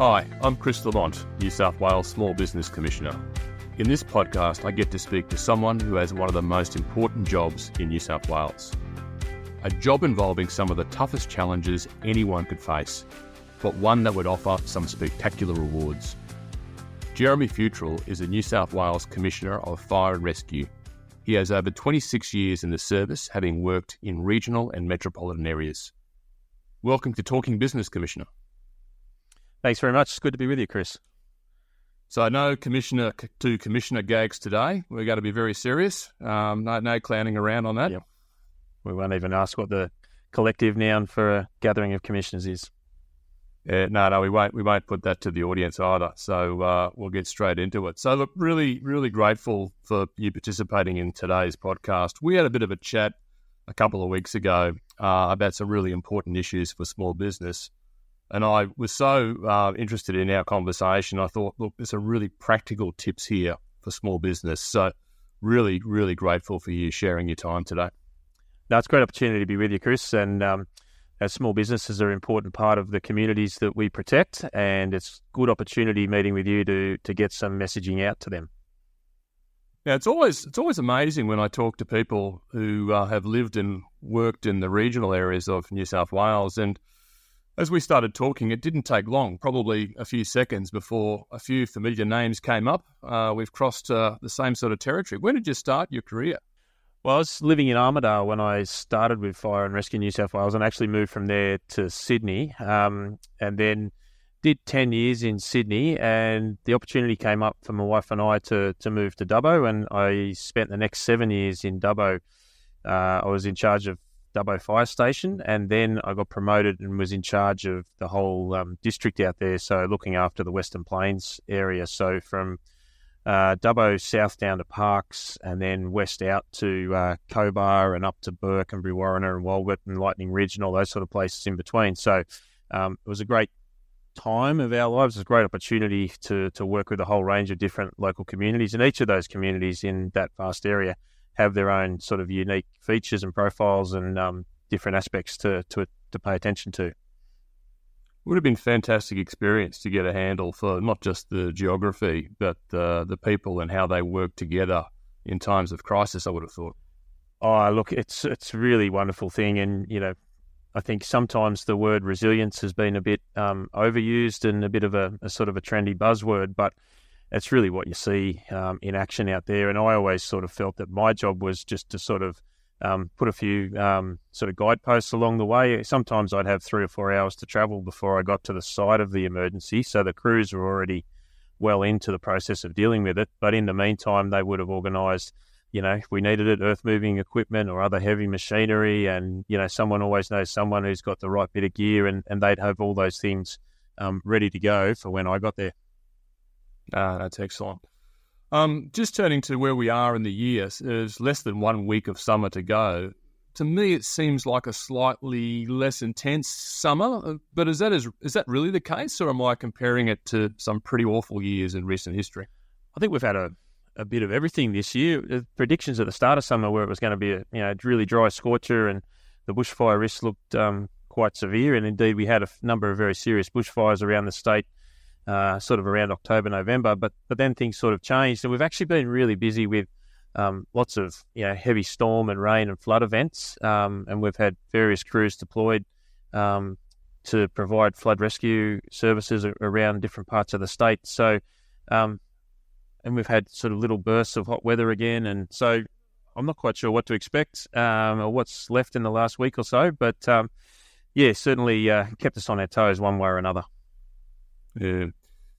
Hi, I'm Chris Lamont, New South Wales Small Business Commissioner. In this podcast, I get to speak to someone who has one of the most important jobs in New South Wales. A job involving some of the toughest challenges anyone could face, but one that would offer some spectacular rewards. Jeremy Fewtrell is the New South Wales Commissioner of Fire and Rescue. He has over 26 years in the service, having worked in regional and metropolitan areas. Welcome to Talking Business, Commissioner. Thanks very much. It's good to be with you, Chris. So, no commissioner to commissioner gags today. We're going to be very serious. Um, no, no clowning around on that. Yep. We won't even ask what the collective noun for a gathering of commissioners is. Yeah, no, no, we won't. We won't put that to the audience either. So uh, we'll get straight into it. So, look, really, really grateful for you participating in today's podcast. We had a bit of a chat a couple of weeks ago uh, about some really important issues for small business. And I was so uh, interested in our conversation, I thought, look, there's some really practical tips here for small business. So, really, really grateful for you sharing your time today. No, it's a great opportunity to be with you, Chris. And um, as small businesses are an important part of the communities that we protect, and it's a good opportunity meeting with you to to get some messaging out to them. Yeah, it's always it's always amazing when I talk to people who uh, have lived and worked in the regional areas of New South Wales, and as we started talking, it didn't take long, probably a few seconds before a few familiar names came up. Uh, we've crossed uh, the same sort of territory. When did you start your career? Well, I was living in Armidale when I started with Fire and Rescue New South Wales, and actually moved from there to Sydney, um, and then did 10 years in Sydney and the opportunity came up for my wife and I to, to move to Dubbo and I spent the next seven years in Dubbo. Uh, I was in charge of Dubbo Fire Station and then I got promoted and was in charge of the whole um, district out there, so looking after the Western Plains area. So from uh, Dubbo south down to Parkes, and then west out to uh, Cobar and up to Bourke and Brewarrina and Walgett and Lightning Ridge and all those sort of places in between. So um, it was a great time of our lives. It's a great opportunity to to work with a whole range of different local communities, and each of those communities in that vast area have their own sort of unique features and profiles and um, different aspects to, to to pay attention to. Would have been fantastic experience to get a handle for not just the geography, but uh, the people and how they work together in times of crisis. I would have thought. Oh, look, it's it's a really wonderful thing, and you know, I think sometimes the word resilience has been a bit um, overused and a bit of a, a, sort of a trendy buzzword, but it's really what you see um, in action out there. And I always sort of felt that my job was just to sort of um, put a few um, sort of guideposts along the way. Sometimes I'd have three or four hours to travel before I got to the site of the emergency, so the crews were already well into the process of dealing with it. But in the meantime, they would have organised you know, if we needed it, earth moving equipment or other heavy machinery, and you know, someone always knows someone who's got the right bit of gear, and, and they'd have all those things um, ready to go for when I got there. Ah, that's excellent. Um, just turning to where we are in the year, there's less than one week of summer to go. To me, it seems like a slightly less intense summer. Uh, but is that is, is that really the case, or am I comparing it to some pretty awful years in recent history? I think we've had a a bit of everything this year. The predictions at the start of summer where it was going to be a you know really dry scorcher and the bushfire risk looked um, quite severe, and indeed we had a number of very serious bushfires around the state, uh, sort of around October, November. But but then things sort of changed, and we've actually been really busy with um, lots of you know heavy storm and rain and flood events, um, and we've had various crews deployed um, to provide flood rescue services around different parts of the state. So um, and we've had sort of little bursts of hot weather again, and so I'm not quite sure what to expect um, or what's left in the last week or so. But um, yeah, certainly uh, kept us on our toes one way or another. Yeah.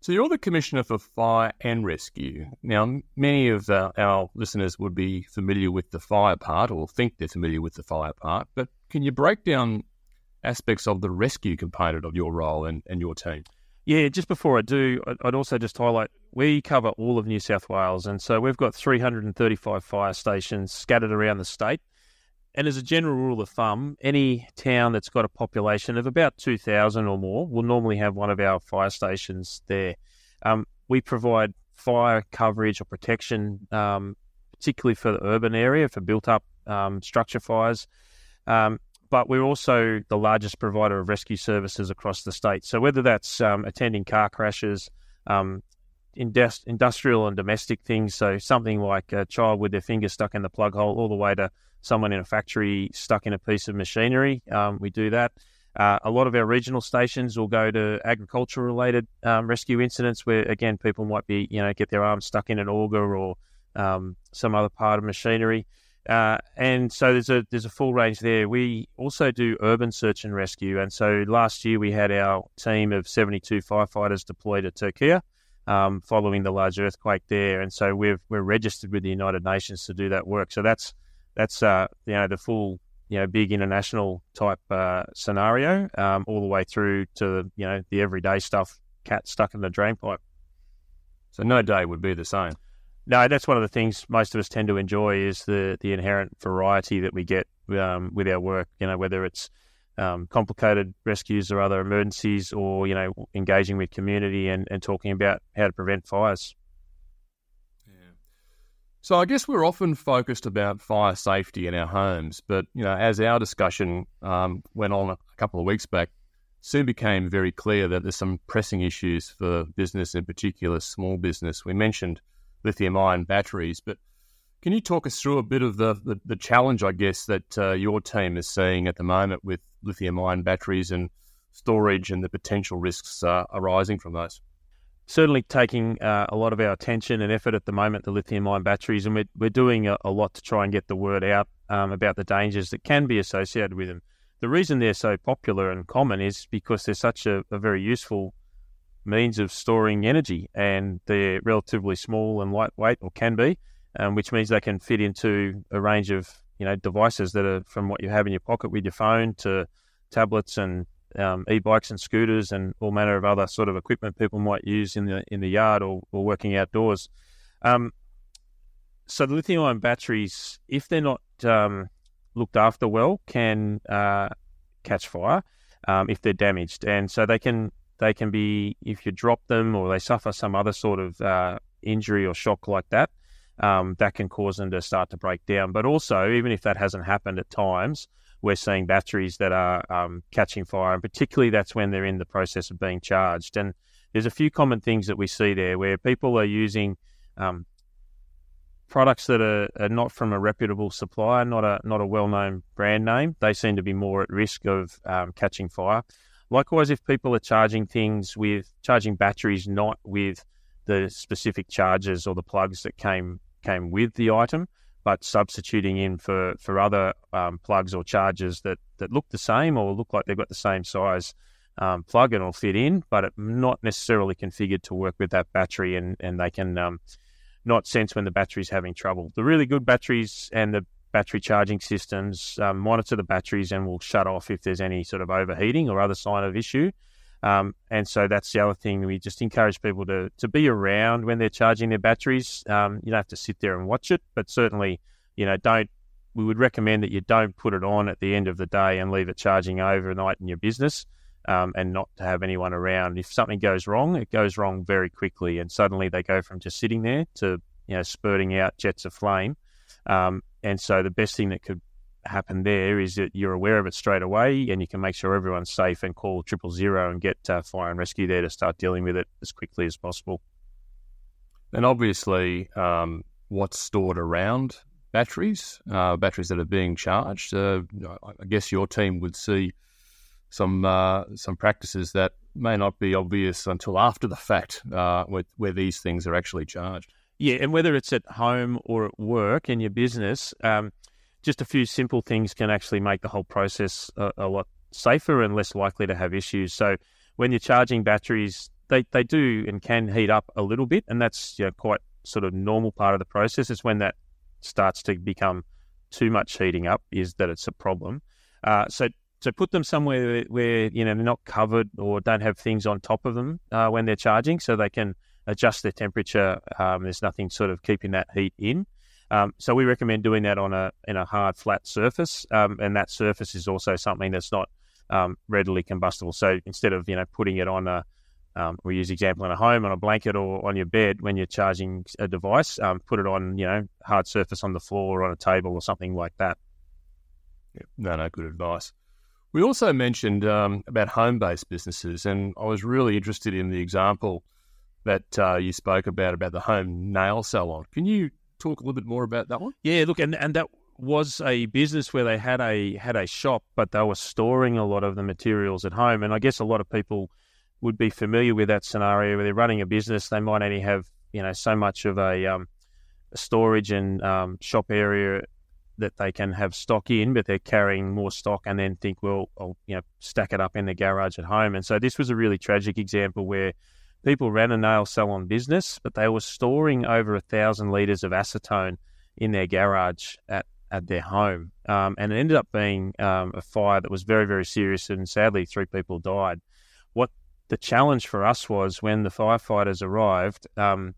So you're the commissioner for fire and rescue. Now, many of uh, our listeners would be familiar with the fire part, or think they're familiar with the fire part. But can you break down aspects of the rescue component of your role and, and your team? Yeah, just before I do, I'd also just highlight we cover all of New South Wales, and so we've got 335 fire stations scattered around the state. And as a general rule of thumb, any town that's got a population of about 2,000 or more will normally have one of our fire stations there. Um, we provide fire coverage or protection, um, particularly for the urban area, for built up um, structure fires. Um, but we're also the largest provider of rescue services across the state. So whether that's um, attending car crashes, um, indust- industrial and domestic things, so something like a child with their finger stuck in the plug hole, all the way to someone in a factory stuck in a piece of machinery, um, we do that. Uh, a lot of our regional stations will go to agriculture related um, rescue incidents where, again, people might be, you know, get their arms stuck in an auger or um, some other part of machinery. Uh, and so there's a there's a full range there. We also do urban search and rescue, and so last year we had our team of 72 firefighters deployed to Turkey um, following the large earthquake there, and so we're we're registered with the United Nations to do that work. So that's that's uh, you know the full you know big international type uh, scenario, um, all the way through to you know the everyday stuff, cat stuck in the drain pipe. So no day would be the same. No, that's one of the things most of us tend to enjoy is the the inherent variety that we get um, with our work. You know, whether it's um, complicated rescues or other emergencies, or you know, engaging with community and, and talking about how to prevent fires. So I guess we're often focused about fire safety in our homes, but you know, as our discussion um, went on a couple of weeks back, soon became very clear that there's some pressing issues for business, in particular small business. We mentioned lithium ion batteries. But can you talk us through a bit of the, the, the challenge, I guess, that uh, your team is seeing at the moment with lithium ion batteries and storage and the potential risks uh, arising from those? Certainly taking uh, a lot of our attention and effort at the moment, the lithium ion batteries, and we're, we're doing a, a, lot to try and get the word out um, about the dangers that can be associated with them. The reason they're so popular and common is because they're such a, a very useful means of storing energy, and they're relatively small and lightweight, or can be, um, which means they can fit into a range of you know devices that are from what you have in your pocket with your phone to tablets and um, e-bikes and scooters and all manner of other sort of equipment people might use in the in the yard or, or working outdoors. Um, so the lithium-ion batteries, if they're not um, looked after well, can uh, catch fire um, if they're damaged, and so they can they can be, if you drop them or they suffer some other sort of uh, injury or shock like that, um, that can cause them to start to break down. But also, even if that hasn't happened at times, we're seeing batteries that are um, catching fire, and particularly that's when they're in the process of being charged. And there's a few common things that we see there where people are using um, products that are, are, not from a reputable supplier, not a not a well known brand name. They seem to be more at risk of um, catching fire. Likewise, if people are charging things with charging batteries not with the specific chargers or the plugs that came came with the item, but substituting in for for other um, plugs or chargers that that look the same or look like they've got the same size um, plug and will fit in, but it not necessarily configured to work with that battery, and and they can um, not sense when the battery's having trouble. The really good batteries and the battery charging systems um, monitor the batteries and will shut off if there's any sort of overheating or other sign of issue. Um, and so that's the other thing. We just encourage people to, to be around when they're charging their batteries. Um, you don't have to sit there and watch it, but certainly, you know, don't. We would recommend that you don't put it on at the end of the day and leave it charging overnight in your business, um, and not to have anyone around. If something goes wrong, it goes wrong very quickly, and suddenly they go from just sitting there to you know spurting out jets of flame. Um, and so the best thing that could happen there is that you're aware of it straight away and you can make sure everyone's safe and call triple zero and get uh, fire and rescue there to start dealing with it as quickly as possible. And obviously, um, what's stored around batteries, uh, batteries that are being charged, uh, I guess your team would see some uh, some practices that may not be obvious until after the fact, uh, where, where these things are actually charged. Yeah, and whether it's at home or at work in your business, um, just a few simple things can actually make the whole process a, a, lot safer and less likely to have issues. So when you're charging batteries, they, they do and can heat up a little bit, and that's you know, quite sort of normal part of the process. It's when that starts to become too much heating up is that it's a problem. Uh, so so put them somewhere where you know they're not covered or don't have things on top of them uh, when they're charging, so they can adjust their temperature. Um, there's nothing sort of keeping that heat in. Um, so we recommend doing that on a in a hard flat surface, um, and that surface is also something that's not um, readily combustible. So instead of you know putting it on a um, we use example in a home on a blanket or on your bed when you're charging a device, um, put it on you know hard surface on the floor or on a table or something like that. Yeah, no, no, good advice. We also mentioned um, about home based businesses, and I was really interested in the example that uh, you spoke about about the home nail salon. Can you talk a little bit more about that one? Yeah, look, and, and that was a business where they had a had a shop, but they were storing a lot of the materials at home. And I guess a lot of people would be familiar with that scenario where they're running a business. They might only have you know so much of a, um, a storage and um, shop area that they can have stock in, but they're carrying more stock and then think, well, I'll you know stack it up in the garage at home. And so this was a really tragic example where people ran a nail salon business, but they were storing over a thousand liters of acetone in their garage at at their home. Um, and it ended up being um, a fire that was very, very serious, and sadly, three people died. What the challenge for us was when the firefighters arrived, um,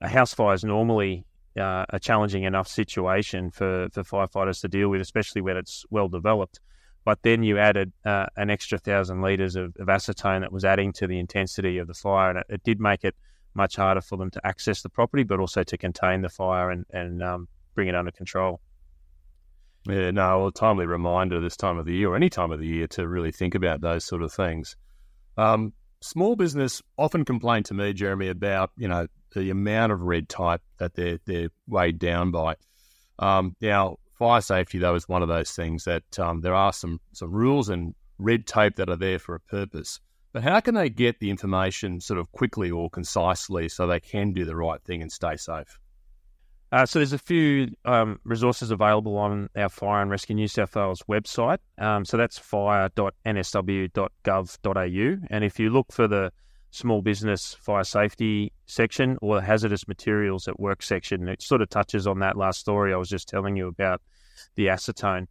a house fire is normally uh, a challenging enough situation for, for firefighters to deal with, especially when it's well developed. But then you added uh, an extra thousand litres of, of, acetone that was adding to the intensity of the fire, and it, it, did make it much harder for them to access the property, but also to contain the fire and, and um, bring it under control. Yeah, no, a timely reminder this time of the year or any time of the year to really think about those sort of things. Um, small business often complain to me, Jeremy, about you know the amount of red tape that they're they're weighed down by. Um, now, fire safety though is one of those things that um, there are some some rules and red tape that are there for a purpose. But how can they get the information sort of quickly or concisely so they can do the right thing and stay safe? Uh, so there's a few um, resources available on our Fire and Rescue New South Wales website. Um, so that's fire.nsw.gov.au. And if you look for the small business fire safety section or the hazardous materials at work section, it sort of touches on that last story I was just telling you about the acetone.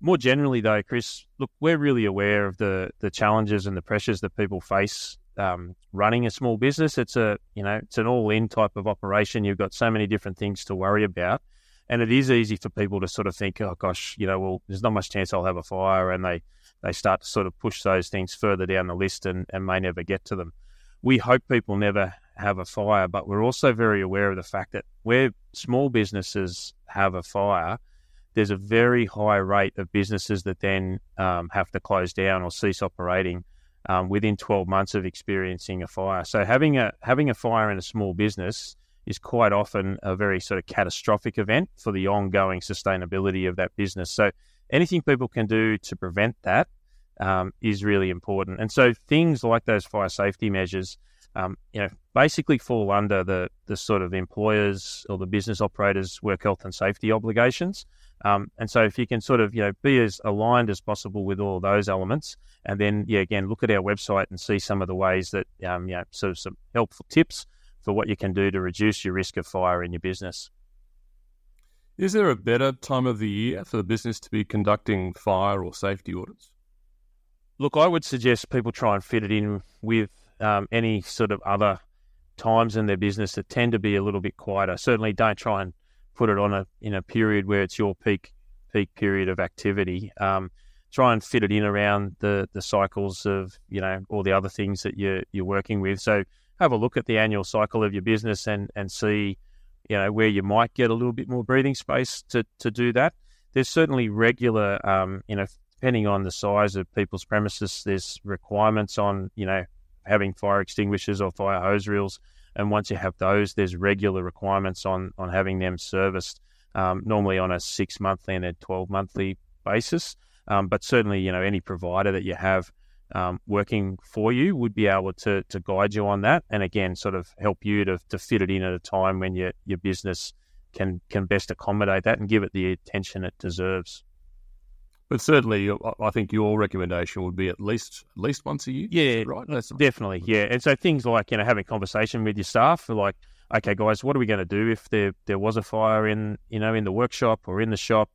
More generally, though, Chris, look, we're really aware of the the challenges and the pressures that people face um, running a small business. It's a you know it's an all in type of operation. You've got so many different things to worry about, and it is easy for people to sort of think, oh gosh, you know, well, there's not much chance I'll have a fire, and they they start to sort of push those things further down the list and, and may never get to them. We hope people never have a fire, but we're also very aware of the fact that where small businesses have a fire, there's a very high rate of businesses that then um, have to close down or cease operating um, within 12 months of experiencing a fire. So having a having a fire in a small business is quite often a very sort of catastrophic event for the ongoing sustainability of that business. So anything people can do to prevent that um, is really important. And so things like those fire safety measures, um, you know, basically fall under the the sort of employers or the business operators' work health and safety obligations. Um, and so if you can sort of, you know, be as aligned as possible with all those elements, and then, yeah, again, look at our website and see some of the ways that, um, you know, sort of some helpful tips for what you can do to reduce your risk of fire in your business. Is there a better time of the year for the business to be conducting fire or safety audits? Look, I would suggest people try and fit it in with um, any sort of other times in their business that tend to be a little bit quieter. Certainly, don't try and put it on a in a period where it's your peak peak period of activity. Um, try and fit it in around the the cycles of you know all the other things that you're you're working with. So have a look at the annual cycle of your business and and see you know where you might get a little bit more breathing space to to do that. There's certainly regular um, you know depending on the size of people's premises, there's requirements on you know having fire extinguishers or fire hose reels and once you have those, there's regular requirements on on having them serviced, um, normally on a six monthly and a twelve monthly basis. Um, but certainly, you know, any provider that you have um, working for you would be able to to guide you on that, and again, sort of help you to to fit it in at a time when your your business can can best accommodate that and give it the attention it deserves. But certainly, I think your recommendation would be at least at least once a year. Yeah, right. That's definitely. Yeah, and so things like you know having conversation with your staff, like, okay, guys, what are we going to do if there there was a fire in you know in the workshop or in the shop?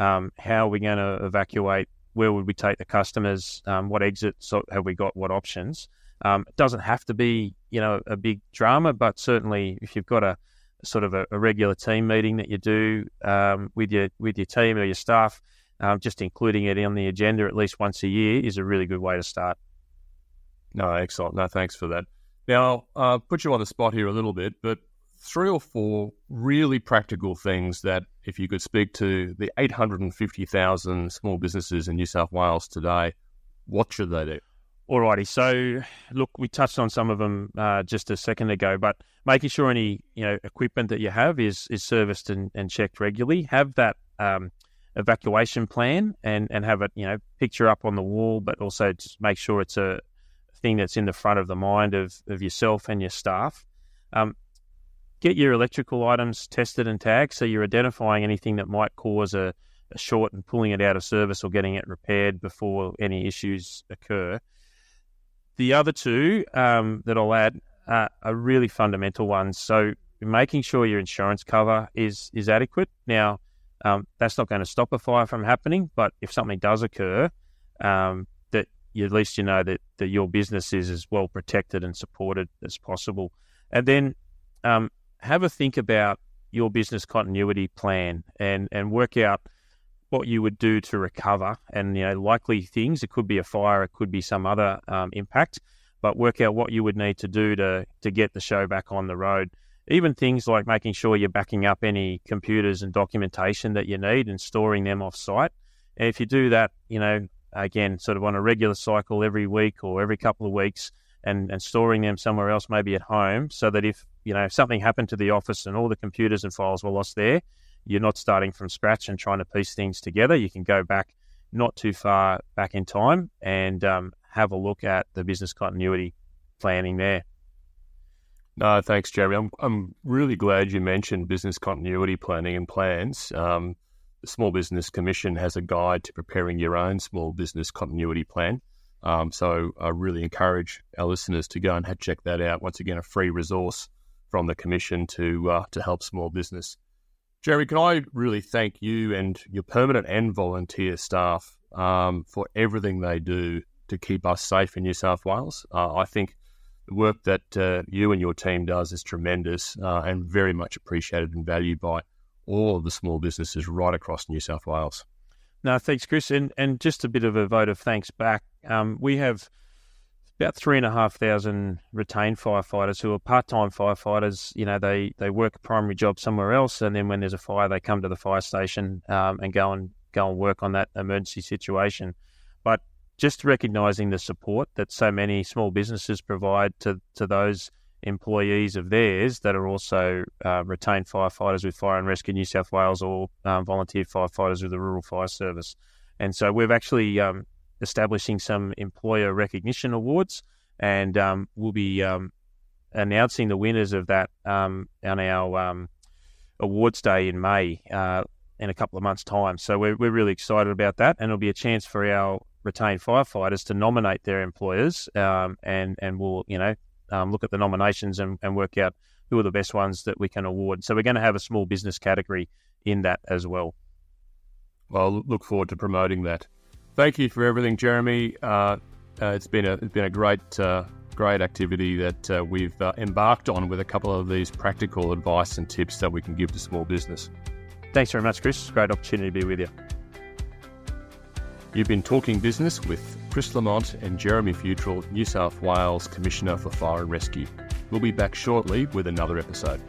Um, how are we going to evacuate? Where would we take the customers? Um, what exits have we got? What options? Um, it doesn't have to be you know a big drama, but certainly if you've got a sort of a, a regular team meeting that you do um, with your with your team or your staff um, just including it on the agenda at least once a year is a really good way to start. No, excellent. No, thanks for that. Now, I'll uh, put you on the spot here a little bit, but three or four really practical things that, if you could speak to the 850,000 small businesses in New South Wales today, what should they do? Alrighty, so look, we touched on some of them uh, just a second ago, but making sure any you know equipment that you have is is serviced and, and checked regularly. Have that um, evacuation plan and and have it you know picture up on the wall, but also just make sure it's a thing that's in the front of the mind of of yourself and your staff. Um, get your electrical items tested and tagged, so you're identifying anything that might cause a, a short and pulling it out of service or getting it repaired before any issues occur. The other two um, that I'll add uh, are really fundamental ones. So making sure your insurance cover is is adequate. Now, um, that's not going to stop a fire from happening, but if something does occur, um, that you, at least you know that, that your business is as well protected and supported as possible. And then um, have a think about your business continuity plan and and work out what you would do to recover and you know likely things it could be a fire it could be some other um, impact but work out what you would need to do to to get the show back on the road even things like making sure you're backing up any computers and documentation that you need and storing them off site and if you do that you know again sort of on a regular cycle every week or every couple of weeks and, and storing them somewhere else maybe at home so that if you know if something happened to the office and all the computers and files were lost there you're not starting from scratch and trying to piece things together. You can go back not too far back in time and um, have a look at the business continuity planning there. No, thanks, Jeremy. I'm I'm really glad you mentioned business continuity planning and plans. Um, the Small Business Commission has a guide to preparing your own small business continuity plan. Um, so I really encourage our listeners to go and check that out. Once again, a free resource from the Commission to uh, to help small business. Jerry, can I really thank you and your permanent and volunteer staff um, for everything they do to keep us safe in New South Wales? Uh, I think the work that uh, you and your team does is tremendous uh, and very much appreciated and valued by all of the small businesses right across New South Wales. No, thanks, Chris. And, and just a bit of a vote of thanks back. Um, we have about three and a half thousand retained firefighters who are part-time firefighters. You know, they they work a primary job somewhere else, and then when there's a fire, they come to the fire station um, and go and go and work on that emergency situation. Just recognizing the support that so many small businesses provide to to those employees of theirs that are also uh, retained firefighters with Fire and Rescue New South Wales or um, volunteer firefighters with the Rural Fire Service. And so we've actually um, establishing some employer recognition awards, and um, we'll be um, announcing the winners of that um, on our um, awards day in May uh, in a couple of months' time. So we're we're really excited about that, and it'll be a chance for our retained firefighters to nominate their employers, um, and and we'll you know um, look at the nominations and, and work out who are the best ones that we can award. So we're going to have a small business category in that as well. Well, look forward to promoting that thank you for everything, Jeremy. Uh, uh, it's been a it's been a great uh, great activity that uh, we've uh, embarked on with a couple of these practical advice and tips that we can give to small business. Thanks very much, Chris. Great opportunity to be with you. You've been talking business with Chris Lamont and Jeremy Fewtrell, New South Wales Commissioner for Fire and Rescue. We'll be back shortly with another episode.